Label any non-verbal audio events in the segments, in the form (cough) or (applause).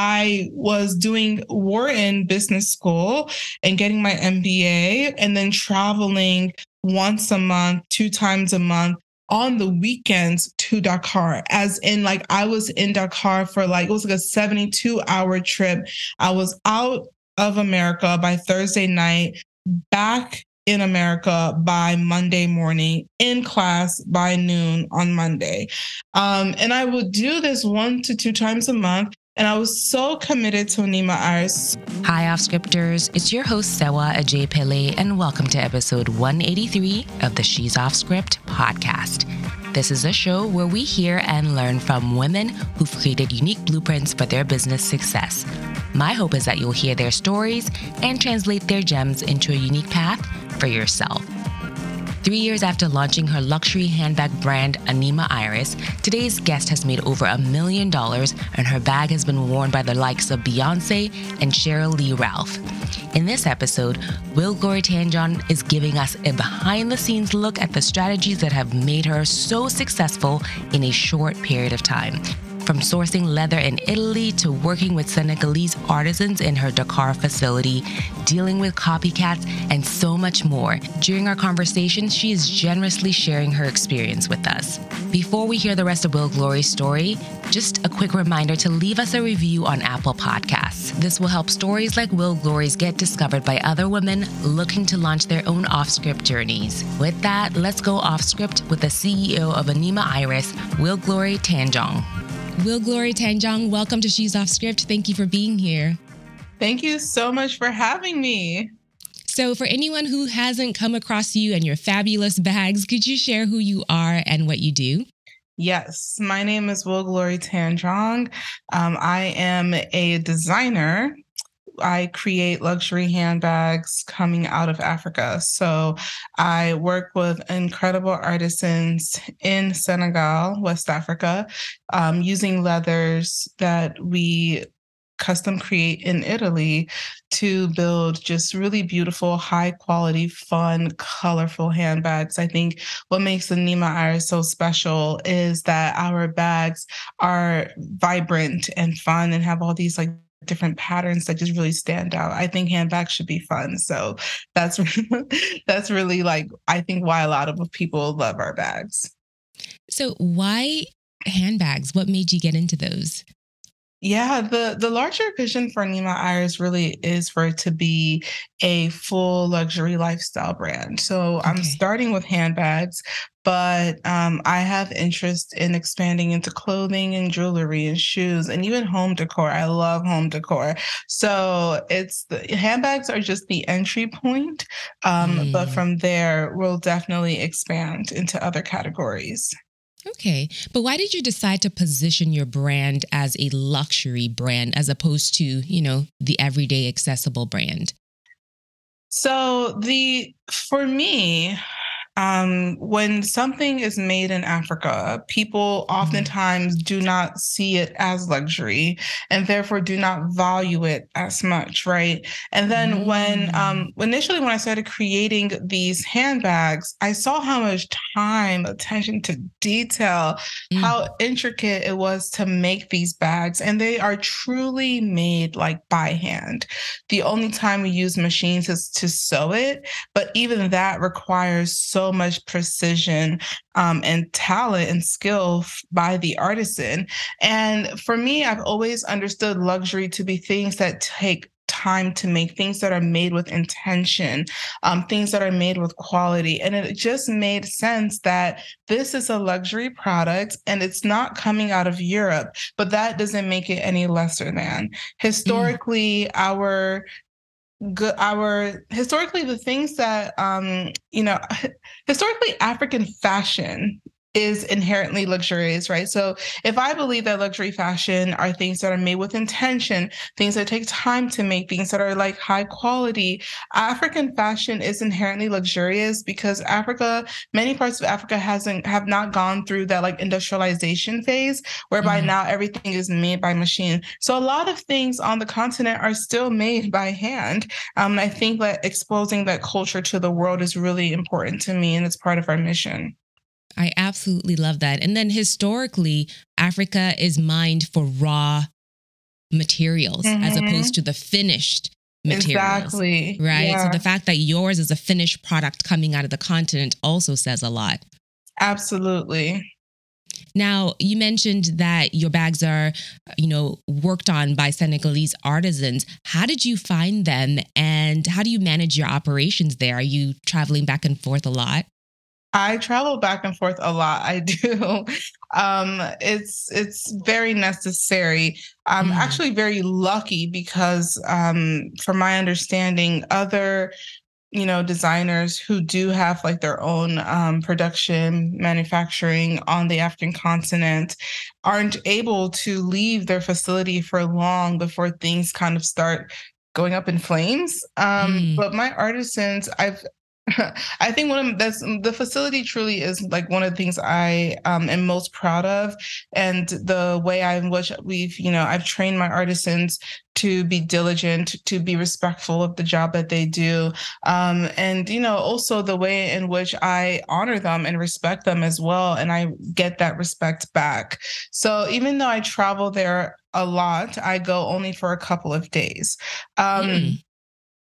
I was doing Wharton Business School and getting my MBA and then traveling once a month, two times a month on the weekends to Dakar, as in like I was in Dakar for like it was like a 72 hour trip. I was out of America by Thursday night, back in America by Monday morning, in class by noon on Monday. Um, and I would do this one to two times a month. And I was so committed to Anima Iris. Hi, off scripters. It's your host, Sewa Ajay Pele, and welcome to episode 183 of the She's Off Script podcast. This is a show where we hear and learn from women who've created unique blueprints for their business success. My hope is that you'll hear their stories and translate their gems into a unique path for yourself. Three years after launching her luxury handbag brand, Anima Iris, today's guest has made over a million dollars and her bag has been worn by the likes of Beyonce and Sheryl Lee Ralph. In this episode, Wilglory Tanjong is giving us a behind the scenes look at the strategies that have made her so successful in a short period of time from sourcing leather in Italy to working with Senegalese artisans in her Dakar facility, dealing with copycats, and so much more. During our conversation, she is generously sharing her experience with us. Before we hear the rest of Wilglory's story, just a quick reminder to leave us a review on Apple Podcasts. This will help stories like Wilglory's get discovered by other women looking to launch their own off script journeys. With that, let's go off script with the CEO of Anima Iris, Wilglory Tanjong. Wilglory Tanjong, welcome to She's Off Script. Thank you for being here. Thank you so much for having me. So, for anyone who hasn't come across you and your fabulous bags, could you share who you are and what you do? Yes, my name is Wilglory Tanjong. Um, I am a designer I create luxury handbags coming out of Africa. So I work with incredible artisans in Senegal, West Africa, um, using leathers that we custom create in Italy to build just really beautiful, high quality, fun, colorful handbags. I think what makes the Anima Iris so special is that our bags are vibrant and fun and have all these like different patterns that just really stand out. I think handbags should be fun. So that's (laughs) that's really like I think why a lot of people love our bags. So why handbags? What made you get into those? Yeah, the the larger vision for Anima Iris really is for it to be a full luxury lifestyle brand. So okay. I'm starting with handbags, but um, I have interest in expanding into clothing and jewelry and shoes and even home decor. I love home decor. So it's the handbags are just the entry point, um, mm. but from there we'll definitely expand into other categories. Okay. But why did you decide to position your brand as a luxury brand as opposed to, you know, the everyday accessible brand? So, the for me, um, when something is made in Africa, people oftentimes do not see it as luxury and therefore do not value it as much, right? And then mm. when um, initially when I started creating these handbags, I saw how much time, attention to detail, mm. how intricate it was to make these bags, and they are truly made like by hand. The only time we use machines is to sew it, but even that requires so much precision um, and talent and skill by the artisan. And for me, I've always understood luxury to be things that take time to make things that are made with intention, um, things that are made with quality. And it just made sense that this is a luxury product and it's not coming out of Europe, but that doesn't make it any lesser than. Mm. Historically, mm. our good our historically the things that um you know (laughs) historically african fashion is inherently luxurious, right? So if I believe that luxury fashion are things that are made with intention, things that take time to make, things that are like high quality, African fashion is inherently luxurious because Africa, many parts of Africa hasn't have not gone through that like industrialization phase whereby mm-hmm. now everything is made by machine. So a lot of things on the continent are still made by hand. Um, I think that exposing that culture to the world is really important to me and it's part of our mission. I absolutely love that. And then historically, Africa is mined for raw materials mm-hmm. as opposed to the finished materials. Exactly. Right. Yeah. So the fact that yours is a finished product coming out of the continent also says a lot. Absolutely. Now, you mentioned that your bags are, you know, worked on by Senegalese artisans. How did you find them and how do you manage your operations there? Are you traveling back and forth a lot? I travel back and forth a lot. I (laughs) do. Um, it's it's very necessary. I'm mm. actually very lucky because, um, from my understanding, other you know designers who do have like their own um, production manufacturing on the african continent aren't able to leave their facility for long before things kind of start going up in flames um, mm. but my artisans i've (laughs) I think one of that's the facility truly is like one of the things I um, am most proud of, and the way I in which we've you know I've trained my artisans to be diligent, to be respectful of the job that they do, um, and you know also the way in which I honor them and respect them as well, and I get that respect back. So even though I travel there a lot, I go only for a couple of days. Um, mm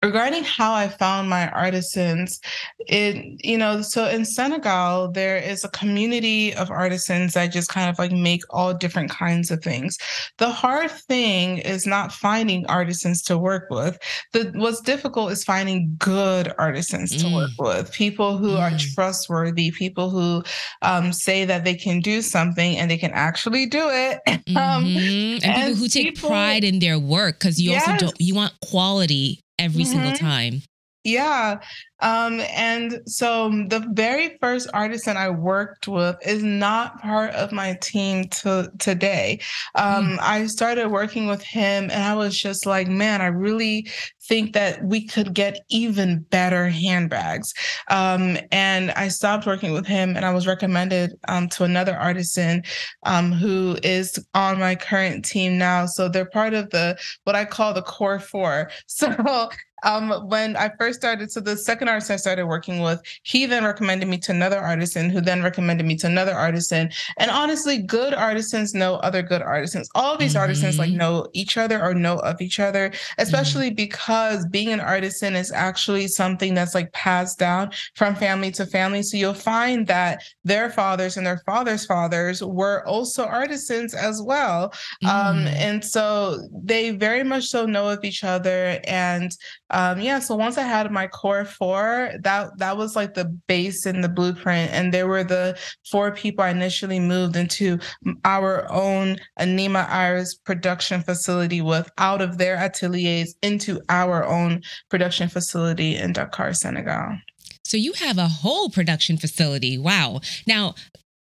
regarding how I found my artisans, it, you know, so in Senegal, there is a community of artisans that just kind of like make all different kinds of things. The hard thing is not finding artisans to work with. The what's difficult is finding good artisans mm. to work mm. with, people who mm. are trustworthy, people who um, say that they can do something and they can actually do it. (laughs) Um, mm-hmm. and, and, people who take people, pride in their work because you yes. also don't you want quality every mm-hmm. single time. Yeah. Um, and so the very first artisan I worked with is not part of my team to today. Um, mm. I started working with him and I was just like, man, I really think that we could get even better handbags. Um, and I stopped working with him and I was recommended um, to another artisan um, who is on my current team now. So they're part of the what I call the core four. (laughs) So um, when I first started, so the second artist I started working with, he then recommended me to another artisan who then recommended me to another artisan. And honestly, good artisans know other good artisans. All these mm-hmm. artisans like know each other or know of each other, especially mm-hmm. because being an artisan is actually something that's like passed down from family to family. So you'll find that their fathers and their fathers' fathers were also artisans as well. Um, mm-hmm. Um, and so they very much so know of each other. And um, yeah, so once I had my core four, that that was like the base and the blueprint, and there were the four people I initially moved into our own Anima Iris production facility with out of their ateliers into our own production facility in Dakar, Senegal. So you have a whole production facility. Wow. Now,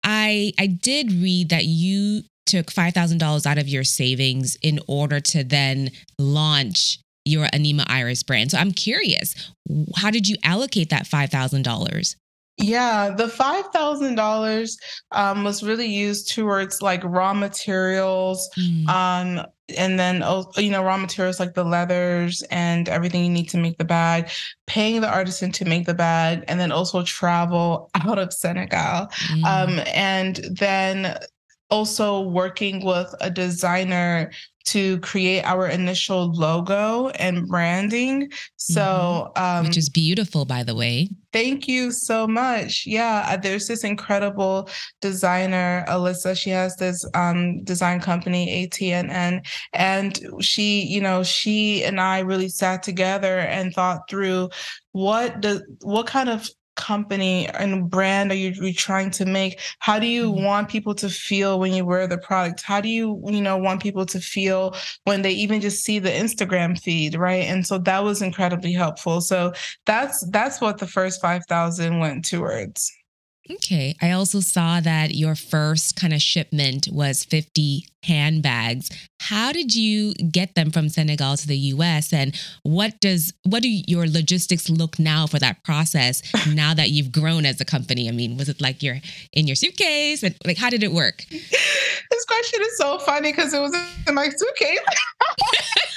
I I did read that you took $5,000 out of your savings in order to then launch your Anima Iris brand. So I'm curious, how did you allocate that $5,000? Yeah, the five thousand um, dollars was really used towards like raw materials, mm. um, and then you know raw materials like the leathers and everything you need to make the bag, paying the artisan to make the bag, and then also travel (laughs) out of Senegal, mm. um, and then also working with a designer to create our initial logo and branding. So, mm-hmm. um, which is beautiful, by the way. Thank you so much. Yeah, uh, there's this incredible designer, Alyssa. She has this um, design company, ATNN, and she, you know, she and I really sat together and thought through what the what kind of company and brand are you, you trying to make how do you mm-hmm. want people to feel when you wear the product how do you you know want people to feel when they even just see the instagram feed right and so that was incredibly helpful so that's that's what the first 5000 went towards Okay. I also saw that your first kind of shipment was 50 handbags. How did you get them from Senegal to the US and what does what do your logistics look now for that process (laughs) now that you've grown as a company? I mean, was it like you're in your suitcase and like how did it work? (laughs) This question is so funny because it was in my suitcase. (laughs)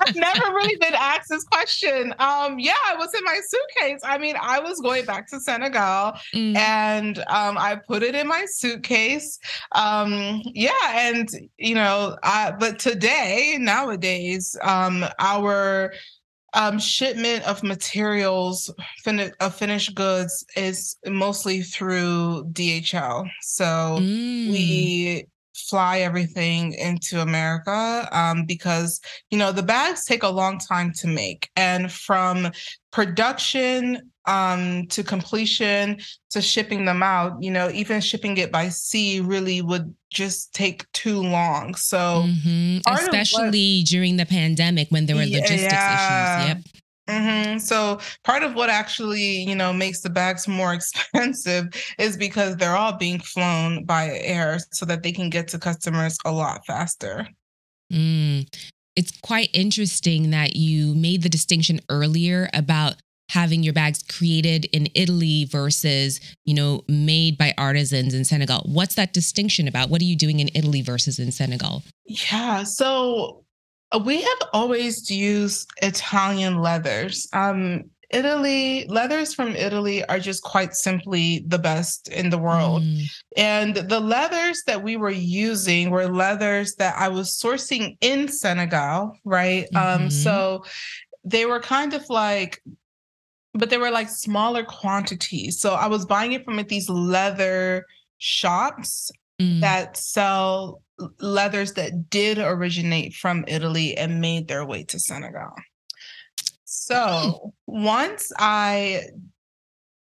I've never really been asked this question. Um, yeah, it was in my suitcase. I mean, I was going back to Senegal mm. and um, I put it in my suitcase. Um, yeah, and you know, I, but today, nowadays, um, our um, shipment of materials, fin- of finished goods, is mostly through DHL. So mm. we fly everything into America um, because you know the bags take a long time to make, and from production um, to completion to shipping them out, you know, even shipping it by sea really would just take too long. So, mm-hmm. especially what, during the pandemic when there were logistics yeah. issues. Yep. Mm-hmm. So part of what actually, you know, makes the bags more (laughs) expensive is because they're all being flown by air so that they can get to customers a lot faster. Mm. It's quite interesting that you made the distinction earlier about having your bags created in Italy versus, you know, made by artisans in Senegal. What's that distinction about? What are you doing in Italy versus in Senegal? Yeah. So uh, we have always used Italian leathers. Um, Italy, leathers from Italy are just quite simply the best in the world. Mm. And the leathers that we were using were leathers that I was sourcing in Senegal, right? Um, mm-hmm. Um, so they were kind of like, but they were like smaller quantities. So I was buying it from these leather shops mm. that sell leathers that did originate from Italy and made their way to Senegal. So once I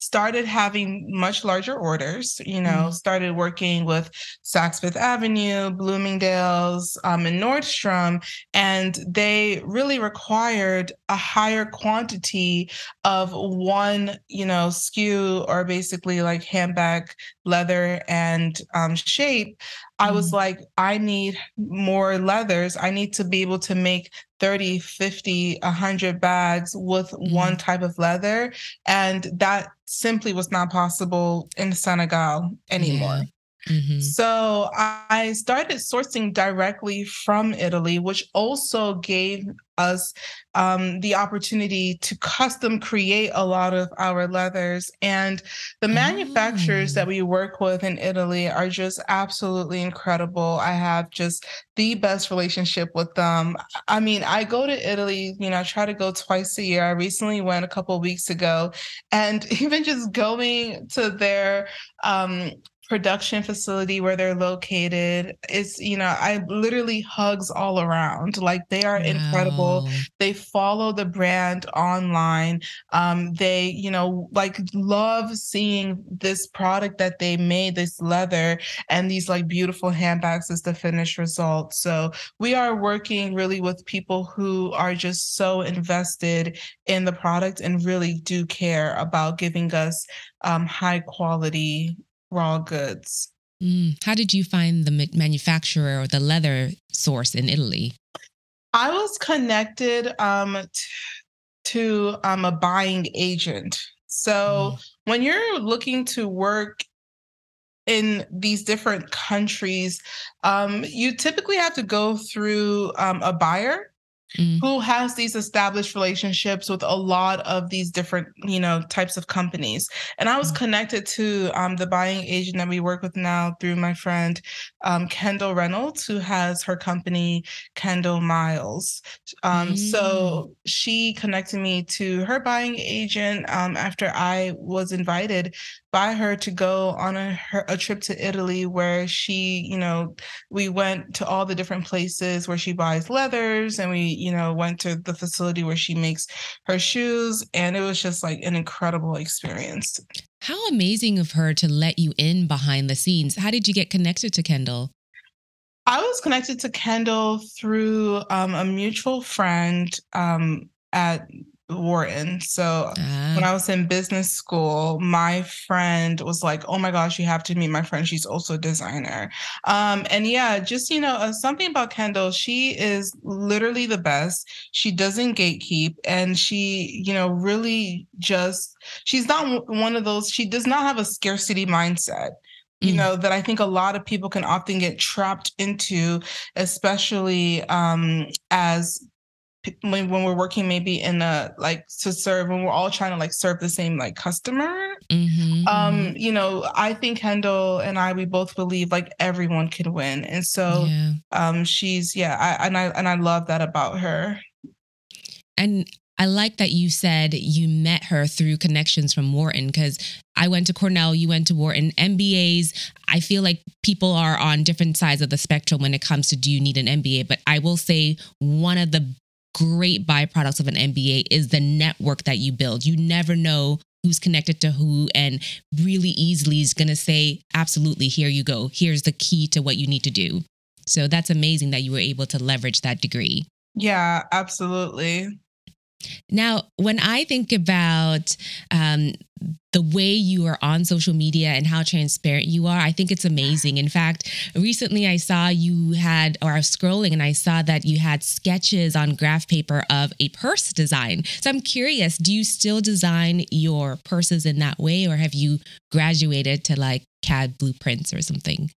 started having much larger orders, you know, mm-hmm. started working with Saks Fifth Avenue, Bloomingdale's, um, and Nordstrom, and they really required a higher quantity of one, you know, SKU or basically like handbag leather and um, shape. I was mm-hmm. like, I need more leathers. I need to be able to make 30, 50, 100 bags with mm-hmm. one type of leather. And that simply was not possible in Senegal anymore. Yeah. Mm-hmm. So I started sourcing directly from Italy, which also gave us um, the opportunity to custom create a lot of our leathers. And the manufacturers that mm. we work with in Italy are just absolutely incredible. I have just the best relationship with them. I mean, I go to Italy, you know, I try to go twice a year. I recently went a couple weeks ago, and (laughs) even just going to their um, production facility where they're located is you know i literally hugs all around like they are wow. incredible they follow the brand online um they you know like love seeing this product that they made this leather and these like beautiful handbags as the finished result so we are working really with people who are just so invested in the product and really do care about giving us um, high quality raw goods. Mm. How did you find the manufacturer or the leather source in Italy? I was connected um, t- to um, a buying agent. So mm. when you're looking to work in these different countries, um, you typically have to go through um, a buyer mm. who has these established relationships with a lot of these different, you know, types of companies. And I was mm. connected to um, the buying agent that we work with now through my friend um, Kendall Reynolds, who has her company Kendall Miles. Um, mm. So she connected me to her buying agent um, after I was invited by her to go on a, her, a trip to Italy where she, you know, we went to all the different places where she buys leathers and we, you know, went to the facility where she makes her shoes. And it was just like an incredible experience. How amazing of her to let you in behind the scenes. How did you get connected to Kendall? I was connected to Kendall through um, a mutual friend um, at Wharton. So uh. when I was in business school, my friend was like, "Oh my gosh, you have to meet my friend. She's also a designer." Um, and yeah, just you know, uh, something about Kendall. She is literally the best. She doesn't gatekeep, and she, you know, really just she's not one of those. She does not have a scarcity mindset you mm. know that i think a lot of people can often get trapped into especially um, as when, when we're working maybe in a like to serve when we're all trying to like serve the same like customer mm-hmm, um mm-hmm. you know i think kendall and i we both believe like everyone can win and so yeah. um she's yeah I, and i and i love that about her and I like that you said you met her through connections from Wharton because I went to Cornell, you went to Wharton. MBAs, I feel like people are on different sides of the spectrum when it comes to do you need an MBA. But I will say one of the great byproducts of an MBA is the network that you build. You never know who's connected to who and really easily is going to say, absolutely, here you go. Here's the key to what you need to do. So that's amazing that you were able to leverage that degree. Yeah, absolutely. Now, when I think about um, the way you are on social media and how transparent you are, I think it's amazing. In fact, recently I saw you had, or I was scrolling and I saw that you had sketches on graph paper of a purse design. So I'm curious, do you still design your purses in that way, or have you graduated to like CAD blueprints or something?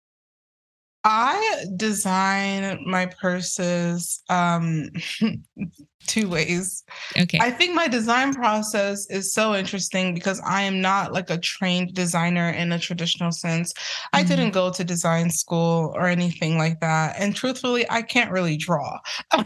I design my purses um, (laughs) two ways. Okay. I think my design process is so interesting because I am not like a trained designer in a traditional sense. Mm-hmm. I didn't go to design school or anything like that. And truthfully, I can't really draw. (laughs)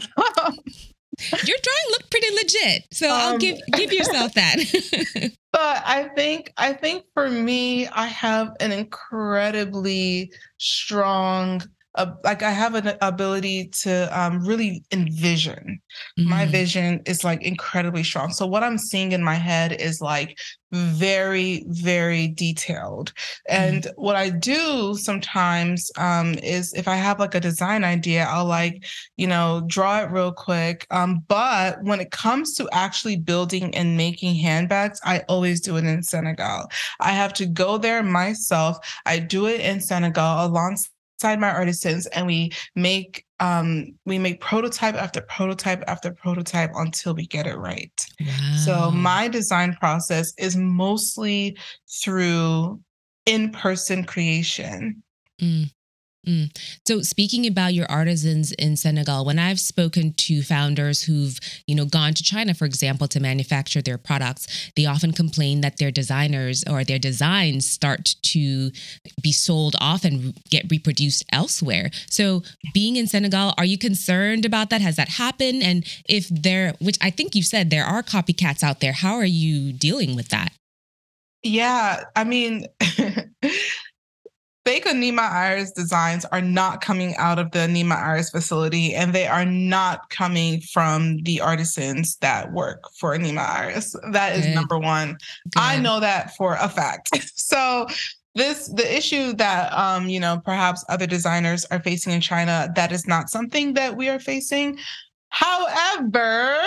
Your drawing looked pretty legit. So um, I'll give give yourself that. (laughs) but I think I think for me, I have an incredibly strong uh, like I have an ability to um, really envision. Mm-hmm. My vision is like incredibly strong. So what I'm seeing in my head is like very, very detailed. And mm-hmm. what I do sometimes um, is if I have like a design idea, I'll like, you know, draw it real quick. Um, but when it comes to actually building and making handbags, I always do it in Senegal. I have to go there myself. I do it in Senegal alongside inside my artisans and we make um we make prototype after prototype after prototype until we get it right wow. so my design process is mostly through in-person creation mm. Mm. So speaking about your artisans in Senegal, when I've spoken to founders who've, you know, gone to China, for example, to manufacture their products, they often complain that their designers or their designs start to be sold off and get reproduced elsewhere. So being in Senegal, are you concerned about that? Has that happened? And if there, which I think you said there are copycats out there, how are you dealing with that? Yeah, I mean, (laughs) fake Anima Iris designs are not coming out of the Anima Iris facility and they are not coming from the artisans that work for Anima Iris. That is Good. number one. Good. I know that for a fact. (laughs) so this the issue that um you know perhaps other designers are facing in China that is not something that we are facing However,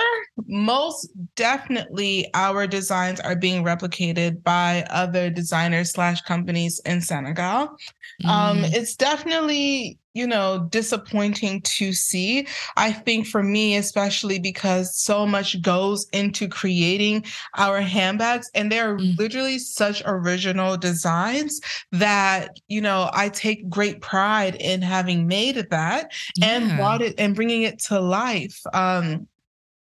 most definitely our designs are being replicated by other designers slash companies in Senegal. Mm. Um, it's definitely you know, disappointing to see. I think for me, especially because so much goes into creating our handbags, and they're mm. literally such original designs that, you know, I take great pride in having made that yeah. and brought it and bringing it to life. Um,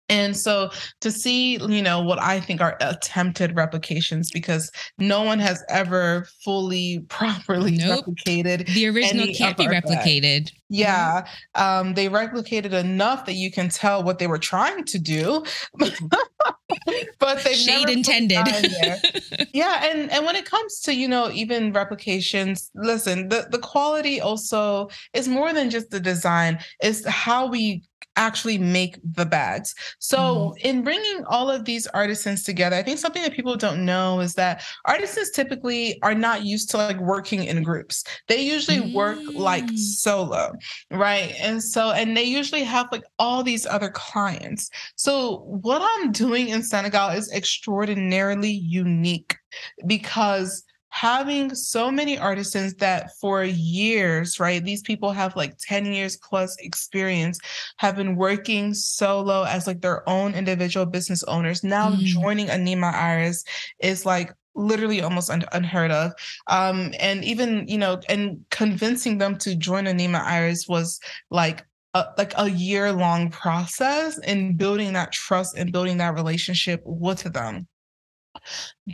and so to see, you know, what I think are attempted replications, because no one has ever fully, (laughs) properly nope. replicated. The original can't be replicated. That. Yeah. Mm-hmm. Um, they replicated enough that you can tell what they were trying to do. (laughs) but they shade intended. (laughs) yeah, and and when it comes to you know even replications, listen, the the quality also is more than just the design. It's how we actually make the bags. So, mm. in bringing all of these artisans together, I think something that people don't know is that artisans typically are not used to like working in groups. They usually mm. work like mm. solo, right? And so, and they usually have like all these other clients. So, what I'm doing in Senegal is extraordinarily unique because having so many artisans that for years, right, these people have like 10 years plus experience, have been working solo as like their own individual business owners. Now mm. joining Anima Iris is like literally almost un- unheard of. Um, and even, you know, and convincing them to join Anima Iris was like a, like a year long process in building that trust and building that relationship with them.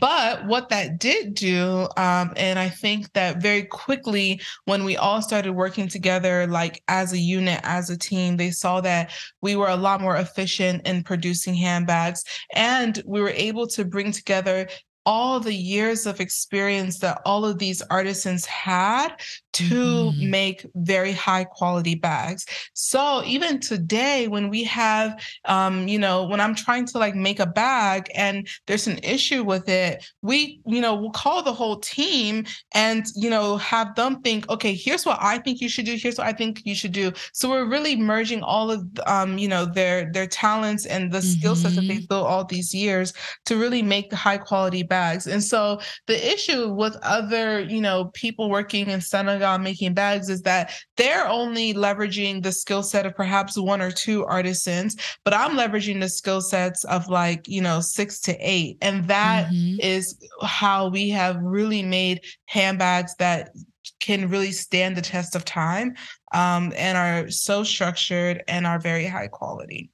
But what that did do, um, and I think that very quickly, when we all started working together, like as a unit, as a team, they saw that we were a lot more efficient in producing handbags. And we were able to bring together all the years of experience that all of these artisans had to mm-hmm. make very high quality bags. So even today, when we have, um, you know, when I'm trying to like make a bag and there's an issue with it, we, you know, we'll call the whole team and, you know, have them think, okay, here's what I think you should do. Here's what I think you should do. So we're really merging all of, um, you know, their their talents and the mm-hmm. skill sets that they've built all these years to really make the high quality bags bags. And so the issue with other, you know, people working in Senegal making bags is that they're only leveraging the skill set of perhaps one or two artisans, but I'm leveraging the skill sets of like, you know, six to eight. And that mm-hmm. is how we have really made handbags that can really stand the test of time um, and are so structured and are very high quality.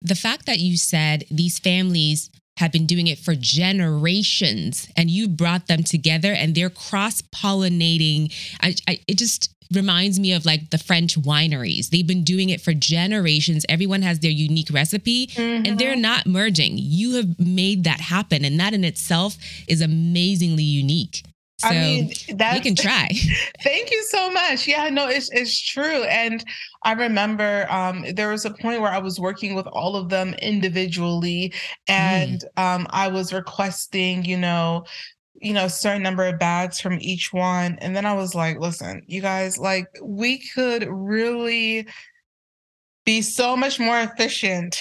The fact that you said these families have been doing it for generations and you brought them together and they're cross pollinating. I, I, it just reminds me of like the French wineries. They've been doing it for generations. Everyone has their unique recipe mm-hmm. and they're not merging. You have made that happen. And that in itself is amazingly unique. So I mean, that's, we (laughs) can try. thank you so much. Yeah, no, it's it's true. And I remember um, there was a point where I was working with all of them individually, and mm. um, I was requesting, you know, you know, a certain number of bags from each one. And then I was like, listen, you guys, like we could really be so much more efficient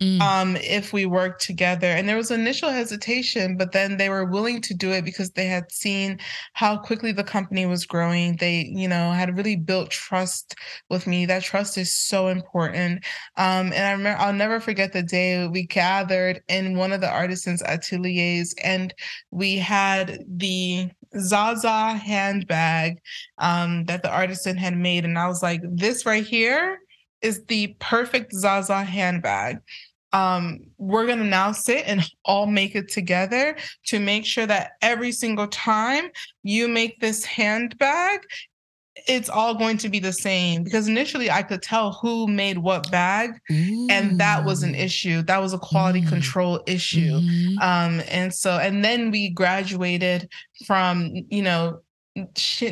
Mm. um, if we worked together. And there was initial hesitation, but then they were willing to do it because they had seen how quickly the company was growing. They, you know, had really built trust with me. That trust is so important. Um, and I remember, I'll never forget the day we gathered in one of the artisans' ateliers and we had the Zaza handbag um, that the artisan had made. And I was like, this right here is the perfect Zaza handbag um, we're going to now sit and all make it together to make sure that every single time you make this handbag, it's all going to be the same because initially I could tell who made what bag, Ooh. and that was an issue. That was a quality mm. control issue. Mm-hmm. Um, and so, and then we graduated from, you know,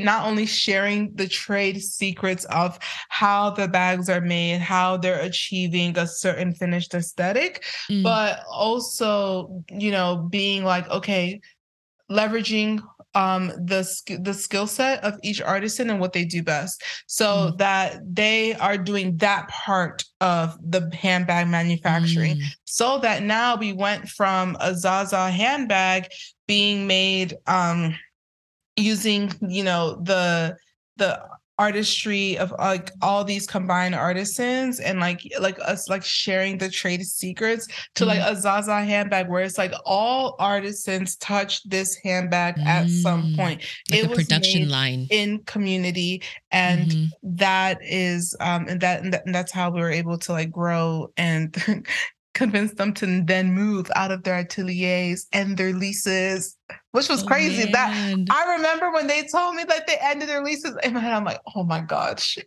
not only sharing the trade secrets of how the bags are made, how they're achieving a certain finished aesthetic, mm. but also, you know, being like, okay, leveraging um, the the skill set of each artisan and what they do best, so mm. that they are doing that part of the handbag manufacturing. Mm. So that now we went from a Zaza handbag being made. Um, using you know the the artistry of like all these combined artisans and like like us like sharing the trade secrets to mm. like a Zaza handbag where it's like all artisans touch this handbag mm. at some mm. point. Like it was production line in community and mm-hmm. that is um and that, and that and that's how we were able to like grow and (laughs) convince them to then move out of their ateliers and their leases, which was oh, crazy. Man. That I remember when they told me that they ended their leases in my head, I'm like, oh my God, shit,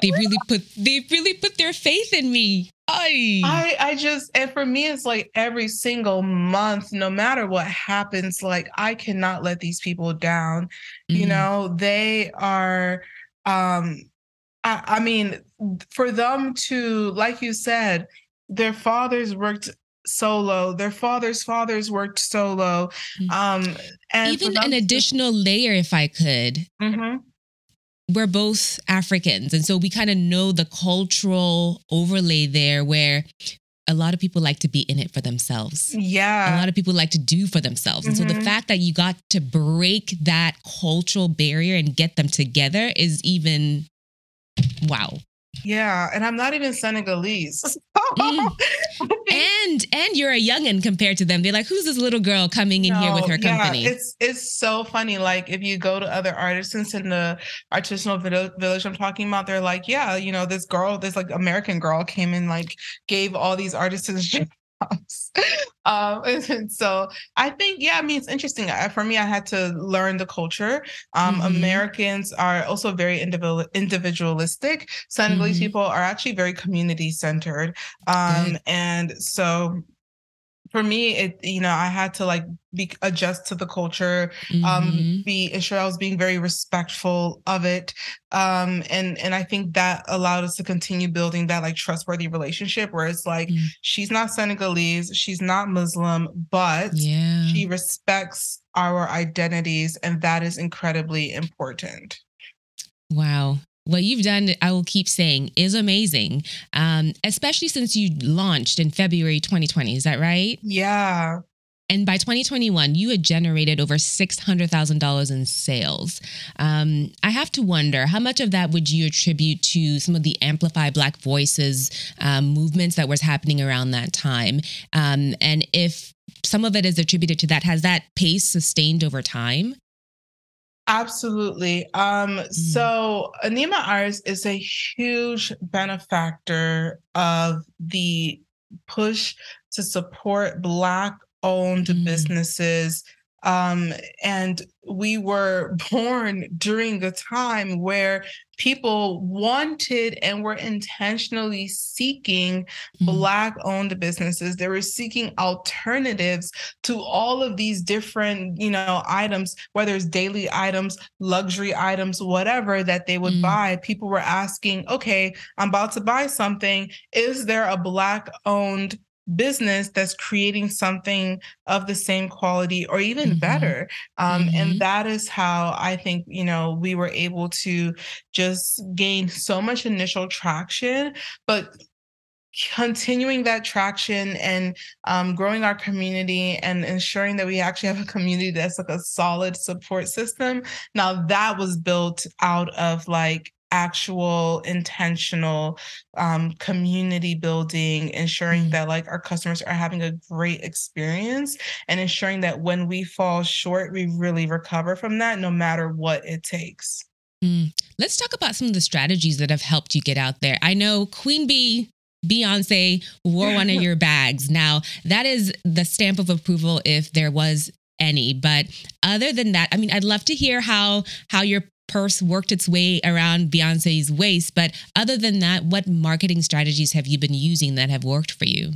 they really put they really put their faith in me. I I I just and for me it's like every single month, no matter what happens, like I cannot let these people down. Mm-hmm. You know, they are um I, I mean, for them to, like you said, their fathers worked solo their fathers fathers worked solo mm. um and even an additional layer if i could mm-hmm. we're both africans and so we kind of know the cultural overlay there where a lot of people like to be in it for themselves. Yeah. A lot of people like to do for themselves. Mm-hmm. And so the mm-hmm. fact that you got to break that cultural barrier and get them together is even wow. Yeah. And I'm not even Senegalese. (laughs) mm. and and you're a youngin compared to them. They're like, who's this little girl coming in no, here with her company? Yeah, it's it's so funny. Like if you go to other artisans in the artisanal village I'm talking about, they're like, yeah, you know, this girl, this like American girl came and like gave all these artisans (laughs) (laughs) um, (laughs) and so I think, yeah, I mean, it's interesting. For me, I had to learn the culture. Um, mm-hmm. Americans are also very individual, individualistic. Senegalese mm-hmm. people are actually very community centered. Um, and so for me it you know i had to like be adjust to the culture um, mm-hmm. um be ensure i was being very respectful of it um and and i think that allowed us to continue building that like trustworthy relationship where it's like mm-hmm. she's not senegalese she's not muslim but yeah. she respects our identities and that is incredibly important wow what you've done, I will keep saying, is amazing, um, especially since you launched in February 2020. Is that right? Yeah. And by 2021, you had generated over $600,000 in sales. Um, I have to wonder how much of that would you attribute to some of the Amplify Black Voices um, movements that was happening around that time? Um, and if some of it is attributed to that, has that pace sustained over time? Absolutely. Um, mm. So Anima Iris is a huge benefactor of the push to support Black owned mm. businesses um, and we were (laughs) born during a time where people wanted and were intentionally seeking mm-hmm. Black owned businesses. They were seeking alternatives to all of these different, you know, items, whether it's daily items, luxury items, whatever that they would mm-hmm. buy. People were asking, okay, I'm about to buy something. Is there a Black owned business that's creating something of the same quality or even mm-hmm. better um, mm-hmm. and that is how i think you know we were able to just gain so much initial traction but continuing that traction and um, growing our community and ensuring that we actually have a community that's like a solid support system now that was built out of like actual intentional um, community building ensuring mm. that like our customers are having a great experience and ensuring that when we fall short we really recover from that no matter what it takes mm. let's talk about some of the strategies that have helped you get out there i know queen bee Beyonce wore one of (laughs) your bags. Now, that is the stamp of approval if there was any. But other than that, I mean, I'd love to hear how how your purse worked its way around Beyonce's waist. But other than that, what marketing strategies have you been using that have worked for you?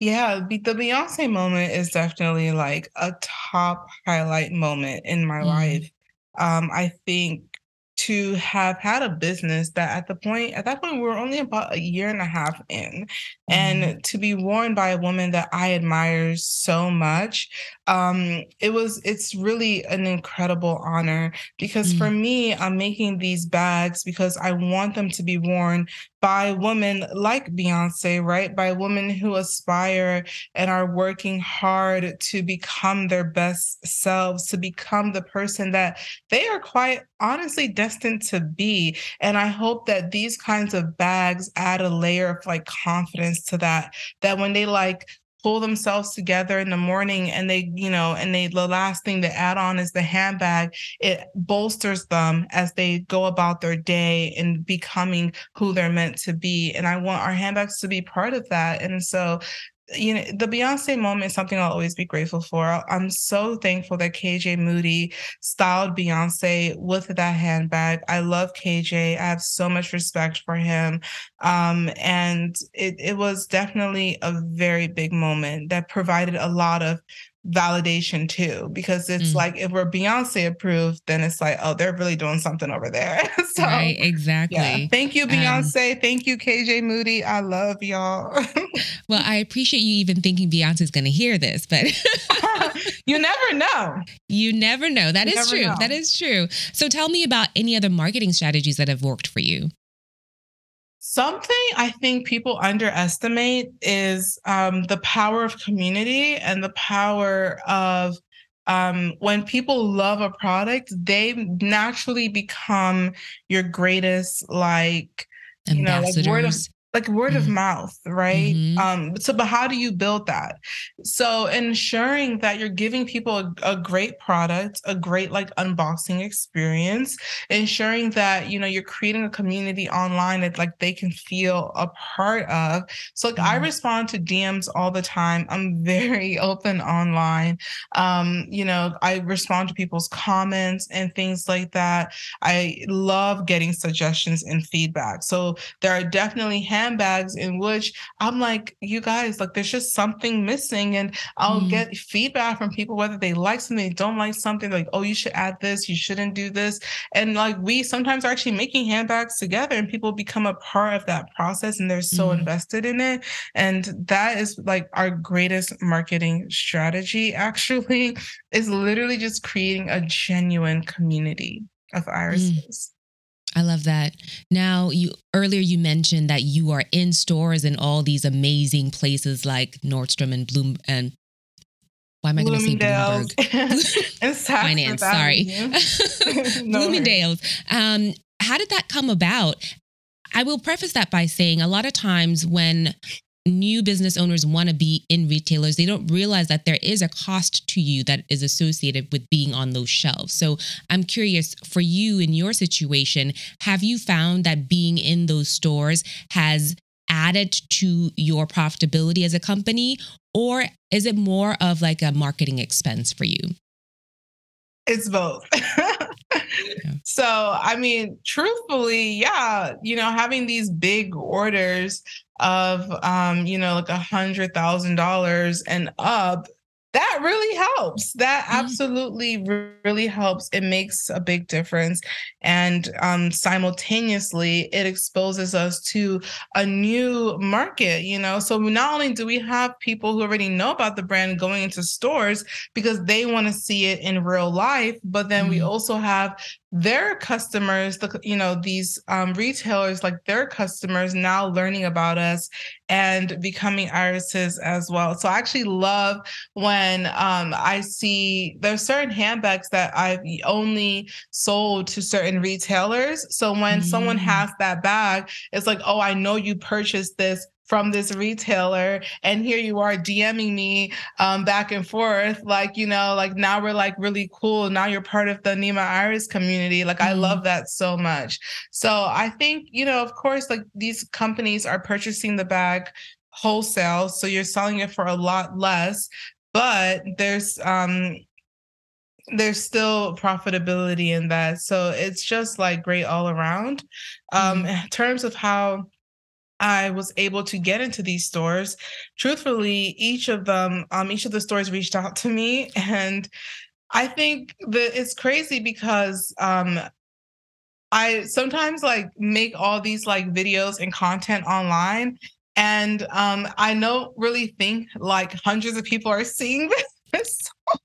Yeah, the Beyonce moment is definitely like a top highlight moment in my mm. life. Um, I think to have had a business that at the point at that point we were only about a year and a half in mm-hmm. and to be worn by a woman that i admire so much um it was it's really an incredible honor because mm-hmm. for mm. me i'm making these bags because i want them to be worn by women like Beyonce, right? By women who aspire and are working hard to become their best selves, to become the person that they are quite honestly destined to be. And I hope that these kinds of bags add a layer of like confidence to that, that when they like pull themselves together in the morning and they you know and they the last thing to add on is the handbag. It bolsters them as they go about their day and becoming who they're meant to be. And i want our handbags to be part of that. And so you know, the Beyonce moment is something I'll always be grateful for. I'm so thankful that KJ Moody styled Beyonce with that handbag. I love KJ. I have so much respect for him. Um, and it, it was definitely a very big moment that provided a lot of validation too because it's mm. like if we're Beyonce approved, then it's like, oh, they're really doing something over there. (laughs) so, right, exactly. Yeah. Thank you, um, Beyonce. Um, Thank you, KJ Moody. I love y'all. (laughs) well, I appreciate you even thinking Beyonce's going to hear this, but (laughs) you never know. You never know. That you is true. Know. That is true. So tell me about any other marketing strategies that have worked for you. Something I think people underestimate is um, the power of community and the power of um, when people love a product, they naturally become your greatest like you know like word of like word mm-hmm. of mouth, right? Mm-hmm. Um, so, but how do you build that? So, ensuring that you're giving people a, a, great product, a great like unboxing experience, ensuring that you know you're creating a community online that like they can feel a part of. So, like, mm-hmm. I respond to DMs all the time. I'm (laughs) very open online. Um, you know, I respond to people's comments and things like that. I love getting suggestions and feedback. So, there are definitely handbags in which I'm like, you guys, like there's just something missing. And I'll mm. get feedback from people, whether they like something, they don't like something, like, oh, you should add this, you shouldn't do this. And like we sometimes are actually making handbags together and people become a part of that process and they're so mm. invested in it. And that is like our greatest marketing strategy, actually, (laughs) is literally just creating a genuine community of mm. irises. Mm. I love that. Now, you earlier you mentioned that you are in stores in all these amazing places like Nordstrom and Bloom and why am I going to say Bloomberg? (laughs) Finance, sorry. (laughs) no (laughs) Bloomingdale's. Um, how did that come about? I will preface that by saying a lot of times when new business owners want to be in retailers, they don't realize that there is a cost to you that is associated with being on those shelves. So I'm curious for you in your situation, have you found that being in those stores has added to your profitability as a company, or is it more of like a marketing expense for you? It's both. (laughs) So, I mean, truthfully, yeah, you know, having these big orders of, um, you know, like a hundred thousand dollars and up that really helps. That mm-hmm. absolutely really helps. It makes a big difference. And um, simultaneously, it exposes us to a new market, you know? So not only do we have people who already know about the brand going into stores because they want to see it in real life, but then mm-hmm. we also have their customers, the you know these um, retailers, like their customers, now learning about us and becoming irises as well. So I actually love when um, I see there's certain handbags that I've only sold to certain retailers. So when mm. someone has that bag, it's like, oh, I know you purchased this from this retailer and here you are DMing me um, back and forth like you know like now we're like really cool now you're part of the Anima Iris community like mm-hmm. I love mm-hmm. that so much so I think you know of course like these companies are purchasing the bag wholesale so you're selling it for a lot less but there's um there's still profitability in that so it's just like great all around um mm-hmm. in terms of how I was able to get into these stores. Truthfully, each of them, um, each of the stores reached out to me, (laughs) and I think that it's crazy because um, I sometimes like make all these like videos and content online, and um, I don't really think like hundreds of people are seeing (laughs) this.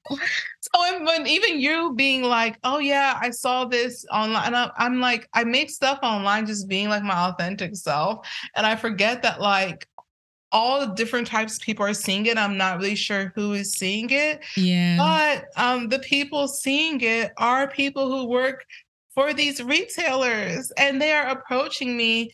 (laughs) so, when even you being like, oh yeah, I saw this online, I'm like, I make stuff online just being like my authentic self, and I forget that like all the different types of people are seeing it. I'm not really sure who is seeing it. Yeah. But um, the people seeing it are people who work for these retailers and they are approaching me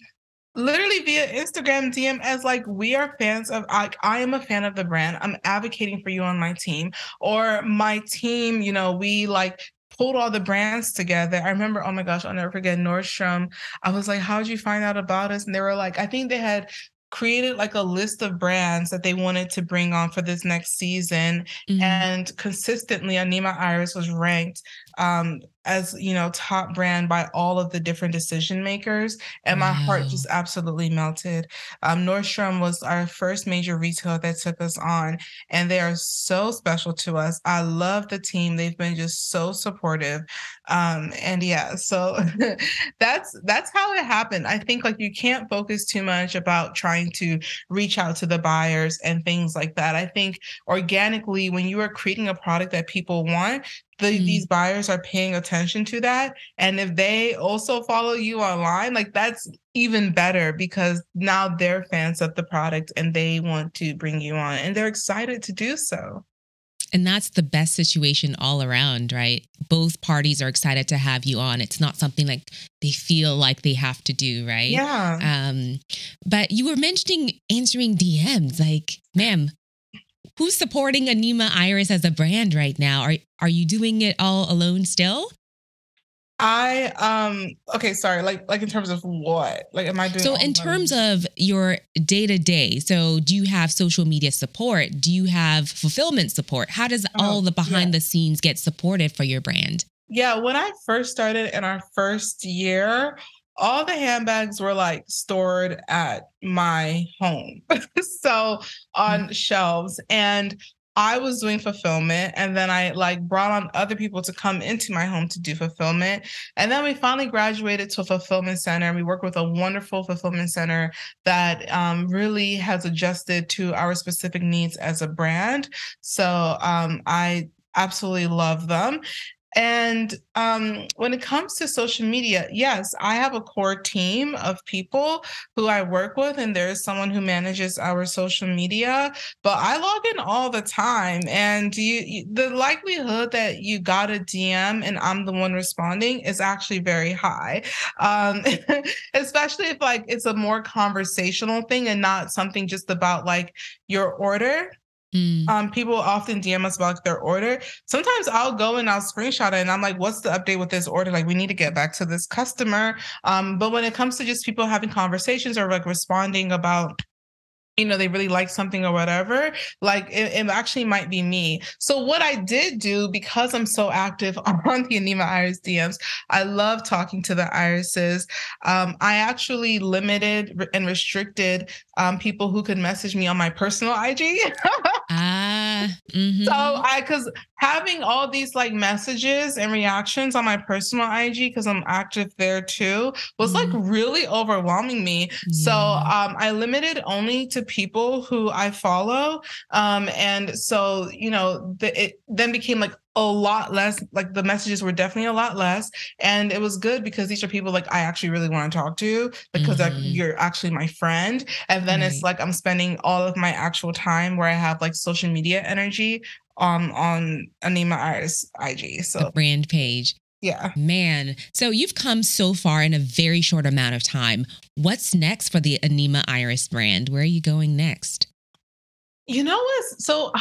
literally via Instagram DM as like we are fans of like I am a fan of the brand. I'm advocating for you on my team or my team, you know, we like pulled all the brands together. I remember, oh my gosh, I'll never forget Nordstrom. I was like, how did you find out about us? And they were like, I think they had created like a list of brands that they wanted to bring on for this next season. Mm-hmm. And consistently, Anima Iris was ranked um, as you know top brand by all of the different decision makers and my heart just absolutely melted. Um, nordstrom was our first major retailer that took us on and they are so special to us. I love the team. They've been just so supportive. Um, and yeah so (laughs) that's that's how it happened. I think like you can't focus too much about trying to reach out to the buyers and things like that. I think organically when you are creating a product that people want the, mm-hmm. these buyers are paying attention to that and if they also follow you online like that's even better because now they're fans of the product and they want to bring you on and they're excited to do so And that's the best situation all around, right? Both parties are excited to have you on. It's not something like they feel like they have to do, right? Yeah. Um, but you were mentioning answering DMs. Like, ma'am, who's supporting Anima Iris as a brand right now? Are are you doing it all alone still? I um okay, sorry, like like in terms of what? Like am I doing So in terms of your day-to-day, so do you have social media support? Do you have fulfillment support? How does oh, all the behind yeah. the scenes get supported for your brand? Yeah, when I first started in our first year, all the handbags were like stored at my home. (laughs) so on mm-hmm. shelves and I was doing fulfillment and then I like brought on other people to come into my home to do fulfillment. And then we finally graduated to a fulfillment center. We work with a wonderful fulfillment center that um, really has adjusted to our specific needs as a brand. So um, I absolutely love them. And um, when it comes to social media, yes, I have a core team of people who I work with, and there's someone who manages our social media. But I log in all the time, and you, you, the likelihood that you got a DM and I'm the one responding is actually very high, um, (laughs) especially if like it's a more conversational thing and not something just about like your order. Mm. Um, people often DM us about their order. Sometimes I'll go and I'll screenshot it and I'm like, what's the update with this order? Like, we need to get back to this customer. Um, but when it comes to just people having conversations or like responding about you know they really like something or whatever like it, it, actually might be me. So what i did do because i'm so active (laughs) on the anima iris dms i love talking to the irises. Um, i actually limited and restricted um, people who could message me on my personal ig (laughs) mm-hmm. so i because having all these like messages and reactions on my personal ig because i'm active there too was mm-hmm. like really overwhelming me yeah. so um, i limited only to people who I follow. Um, and so, you know, the, it then became like a lot less, like the messages were definitely a lot less. And it was good because these are people like I actually really want to talk to because mm-hmm. like, you're actually my friend. And then right. it's like I'm spending all of my actual time where I have like social media energy um on Anima Iris IG. So the brand page. Yeah. Man. So you've come so far in a very short amount of time. What's next for the Anima Iris brand? Where are you going next? You know what? So,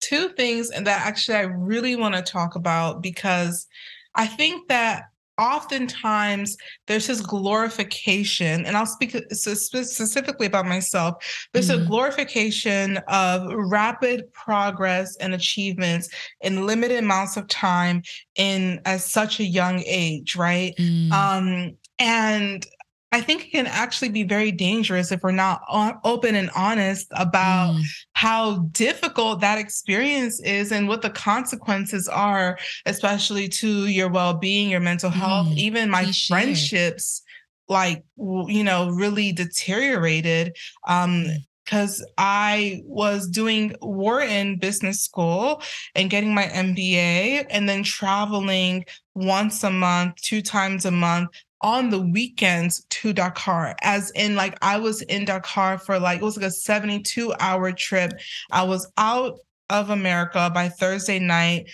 two things that actually I really want to talk about because I think that oftentimes there's this glorification, and I'll speak specifically about myself. There's mm-hmm. a glorification of rapid progress and achievements in limited amounts of time in at such a young age, right? Mm. Um, and I think it can actually be very dangerous if we're not open and honest about mm. how difficult that experience is and what the consequences are, especially to your well being, your mental health, mm. even my friendships, like, you know, really deteriorated. Um, because mm. I was doing Wharton Business School and getting my MBA and then traveling once a month, two times a month on the weekends to Dakar, as in like I was in Dakar for like it was like a 72 hour trip. I was out of America by Thursday night,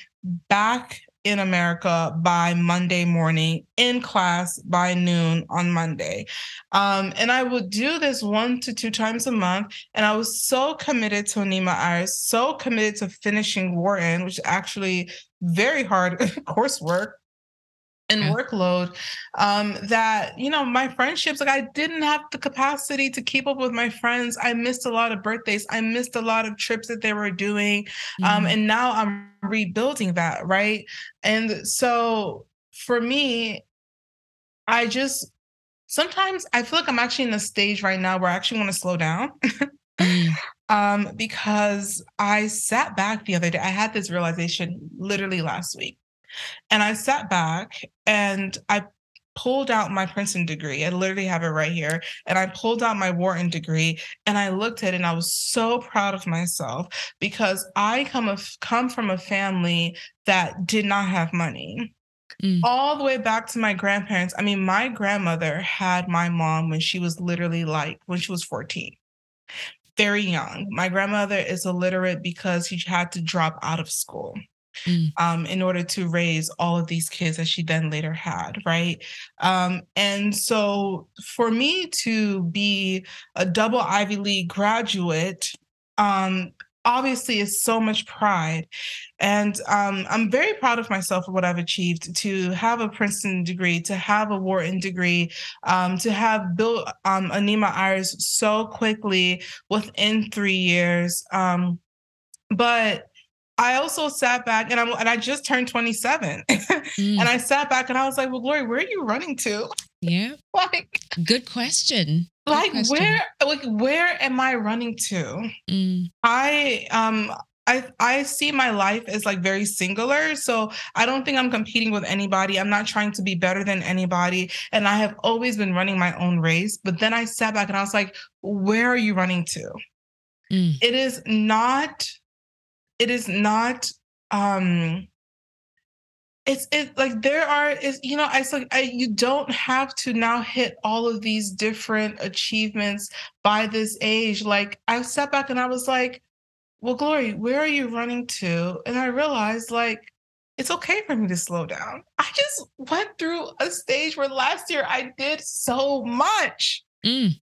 back in America by Monday morning, in class by noon on Monday. Um, and I would do this one to two times a month. And I was so committed to Anima Iris, so committed to finishing Wharton, which actually very hard (laughs) coursework and yeah. workload um, that you know my friendships like i didn't have the capacity to keep up with my friends i missed a lot of birthdays i missed a lot of trips that they were doing um, mm-hmm. um, and now i'm rebuilding that right and so for me i just sometimes i feel like i'm actually in a stage right now where i actually want to slow down mm. (laughs) um, because i sat back the other day i had this realization literally last week and I sat back and I pulled out my Princeton degree. I literally have it right here. And I pulled out my Wharton degree and I looked at it and I was so proud of myself because I come of, come from a family that did not have money. Mm. All the way back to my grandparents. I mean, my grandmother had my mom when she was literally like when she was 14 very young. My grandmother is illiterate because she had to drop out of school. Mm. Um, in order to raise all of these kids that she then later had, right? Um, and so for me to be a double Ivy League graduate, um, obviously is so much pride. And um, I'm very proud of myself for what I've achieved to have a Princeton degree, to have a Wharton degree, um, to have built um, Anima Iris so quickly within three years. Um, but I also sat back and I'm and I just turned 27. (laughs) mm. And I sat back and I was like, well, Glory, where are you running to? Yeah. (laughs) like good question. Good like question. where like where am I running to? Mm. I um I I see my life as like very singular. So I don't think I'm competing with anybody. I'm not trying to be better than anybody. And I have always been running my own race. But then I sat back and I was like, where are you running to? Mm. It is not it is not um it's it like there are is you know it's like I, you don't have to now hit all of these different achievements by this age. Like i sat back and i was like well glory where are you running to? And i realized like it's okay for me to slow down. I just went through a stage where last year i did so much. Mm.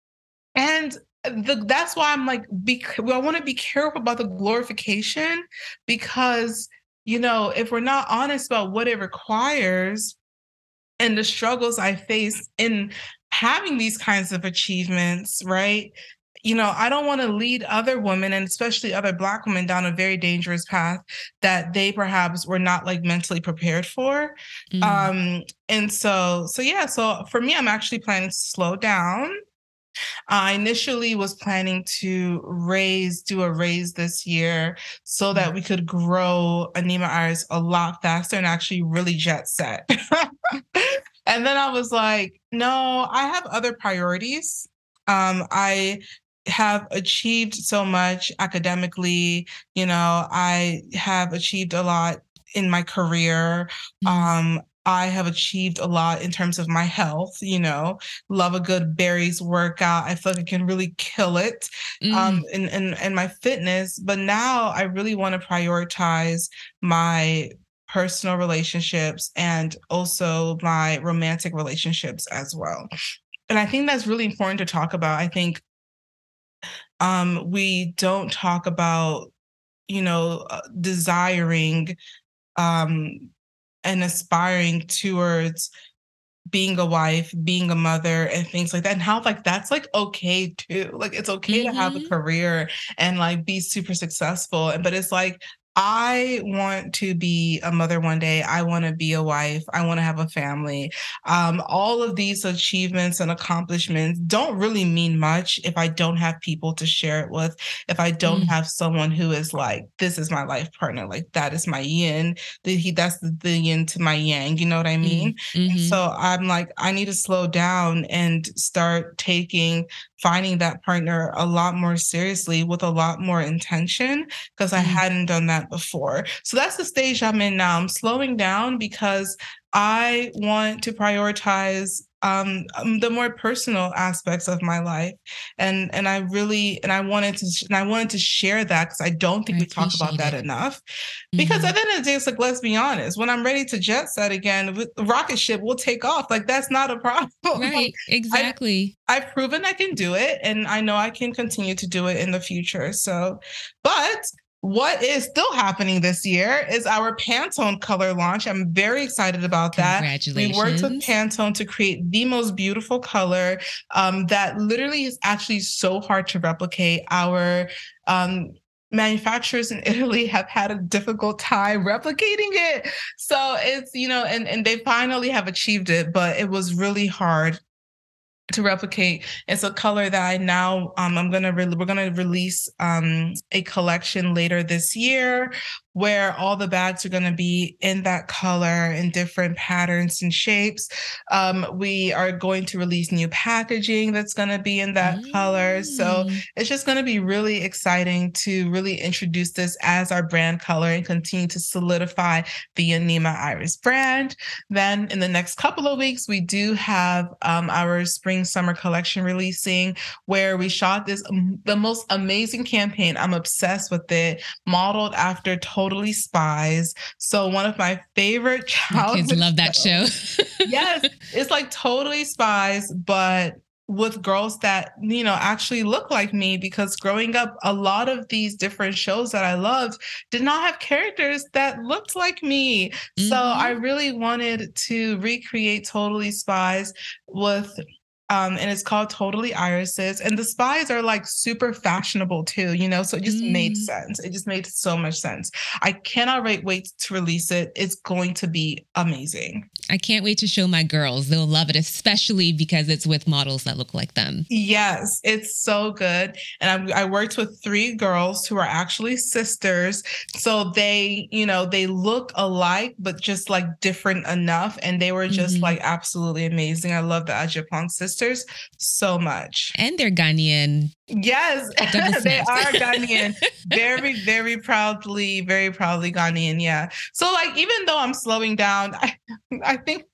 and the, that's why I'm like, be, I want to be careful about the glorification because, you know, if we're not honest about what it requires and the struggles I face in having these kinds of achievements, right? You know, I don't want to lead other women and especially other Black women down a very dangerous path that they perhaps were not like mentally prepared for. Mm. Um, and so, so yeah, so for me, I'm actually planning to slow down I initially was planning to raise, do a raise this year so that mm-hmm. we could grow Anima Iris a lot faster and actually really jet set. (laughs) and then I was like, no, I have other priorities. Um, I have achieved so much academically, you know, I have achieved a lot in my career. Mm-hmm. Um, I have achieved a lot in terms of my health, you know, love a good Barry's workout. I feel like I can really kill it um, mm. um in, in, in my fitness. But now I really want to prioritize my personal relationships and also my romantic relationships as well. And I think that's really important to talk about. I think um we don't talk about, you know, uh, desiring um and aspiring towards being a wife, being a mother, and things like that, and how like that's like okay too. Like it's okay mm-hmm. to have a mm-hmm. career and like be super successful. But it's like I want to be a mother one day. I want to be a wife. I want to have a family. Um, all of these achievements and accomplishments don't really mean much if I don't have people to share it with. If I don't mm. have someone who is like, this is my life partner, like that is my yin. The, he, that's the, the yin to my yang. You know what I mean? Mm-hmm. So I'm like, I need to slow down and start taking finding that partner a lot more seriously with a lot more intention because I mm-hmm. hadn't done that before. So that's the stage I'm in now. I'm slowing down because I want to prioritize um, um, the more personal aspects of my life, and and I really and I wanted to and I wanted to share that because I don't think I we talk about that enough. Because mm-hmm. at the end of the day, it's like let's be honest. When I'm ready to jet set again, the rocket ship will take off. Like that's not a (laughs) problem. Right. Exactly. I, I've proven I can do it, and I know I can continue to do it in the future. So, but what is still happening this year is our Pantone color launch. I'm very excited about that. Congratulations. We worked with Pantone to create the most beautiful color um, that literally is actually so hard to replicate. Our um, manufacturers in (laughs) Italy have had a difficult time replicating it. So it's, you know, and, and they finally have achieved it, but it was really hard to replicate. It's a color that I now um, I'm gonna re- we're gonna release um, a collection later this year where all the bags are going to be in that color in different patterns and shapes. Um, we are going to release new packaging that's going to be in that mm. color. So mm. it's just going to be really exciting to really introduce this as our brand color and continue to solidify the Anima Iris brand. Then in the next couple of weeks, we do have um, our spring summer collection releasing where we shot this the most amazing campaign. I'm obsessed with it, modeled after Totally Spies. So one of my favorite (laughs) childhood kids love that show. (laughs) yes, it's like Totally Spies, but with girls that you know actually look like me because growing up a lot of these different shows that i loved did not have characters that looked like me mm-hmm. so i really wanted to recreate totally spies with um, and it's called Totally Irises. And the spies are like super fashionable too, you know? So it just mm. made sense. It just made so much sense. I cannot wait, to release it. It's going to be amazing. I can't wait to show my girls. They'll love it, especially because it's with models that look like them. Yes, it's so good. And I, I worked with three girls who are actually sisters. So they, you know, they look alike, but just like different enough. And they were just mm-hmm. like absolutely amazing. I love the Agyapong sisters sisters so much. And they're Ghanaian. Yes, (laughs) they are Ghanaian. very, very proudly, very proudly Ghanaian. Yeah. So like, even though I'm slowing down, (laughs) I, I think,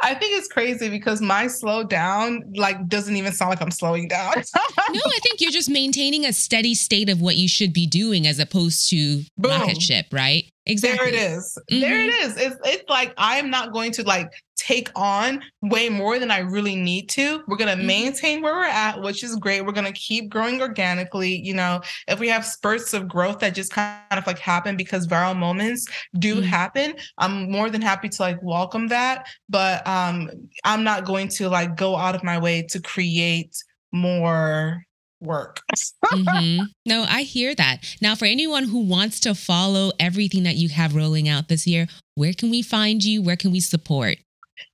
I think it's crazy because my slow down like doesn't even sound like I'm slowing down. (laughs) no, I think you're just maintaining a steady state of what you should be doing as opposed to Boom. rocket ship, right? Exactly. There it is. Mm-hmm. There it is. It's, it's like I'm not going to like take on way more than I really need to. We're going to mm-hmm. maintain where we're at, which is great. We're going to keep growing organically. You know, if we have spurts of growth that just kind of like happen because viral moments do mm-hmm. happen, I'm more than happy to like welcome that. But um, I'm not going to like go out of my way to create more work. mm-hmm. (laughs) No, I hear that. Now, for anyone who wants to follow everything that you have rolling out this year, where can we find you? Where can we support?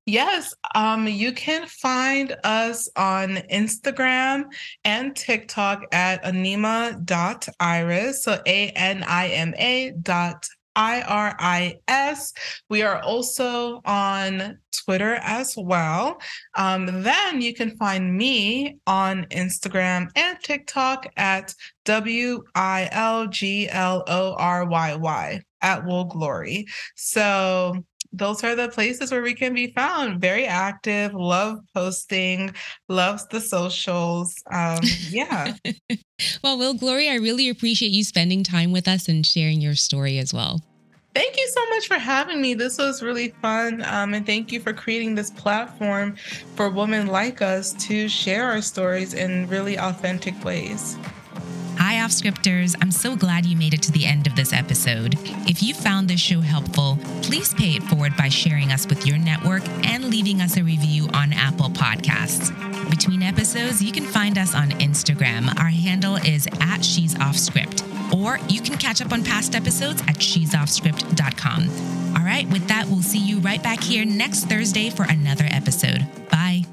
Yes, um, you can find us on Instagram and TikTok at anima.iris. So A N I M A dot I R I S. We are also on Twitter as well. Um, then you can find me on Instagram and TikTok at W I L G L O R Y Y at Wilglory. So those are the places where we can be found. Very active, love posting, loves the socials. Um, yeah. (laughs) well, Wilglory, I really appreciate you spending time with us and sharing your story as well. Thank you so much for having me. This was really fun. Um, and thank you for creating this platform for women like us to share our stories in really authentic ways. Hi, off scripters. I'm so glad you made it to the end of this episode. If you found this show helpful, please pay it forward by sharing us with your network and leaving us a review on Apple Podcasts. Between episodes, you can find us on Instagram. Our handle is at She's Off Script or you can catch up on past episodes at she'soffscript.com. All right, with that, we'll see you right back here next Thursday for another episode. Bye.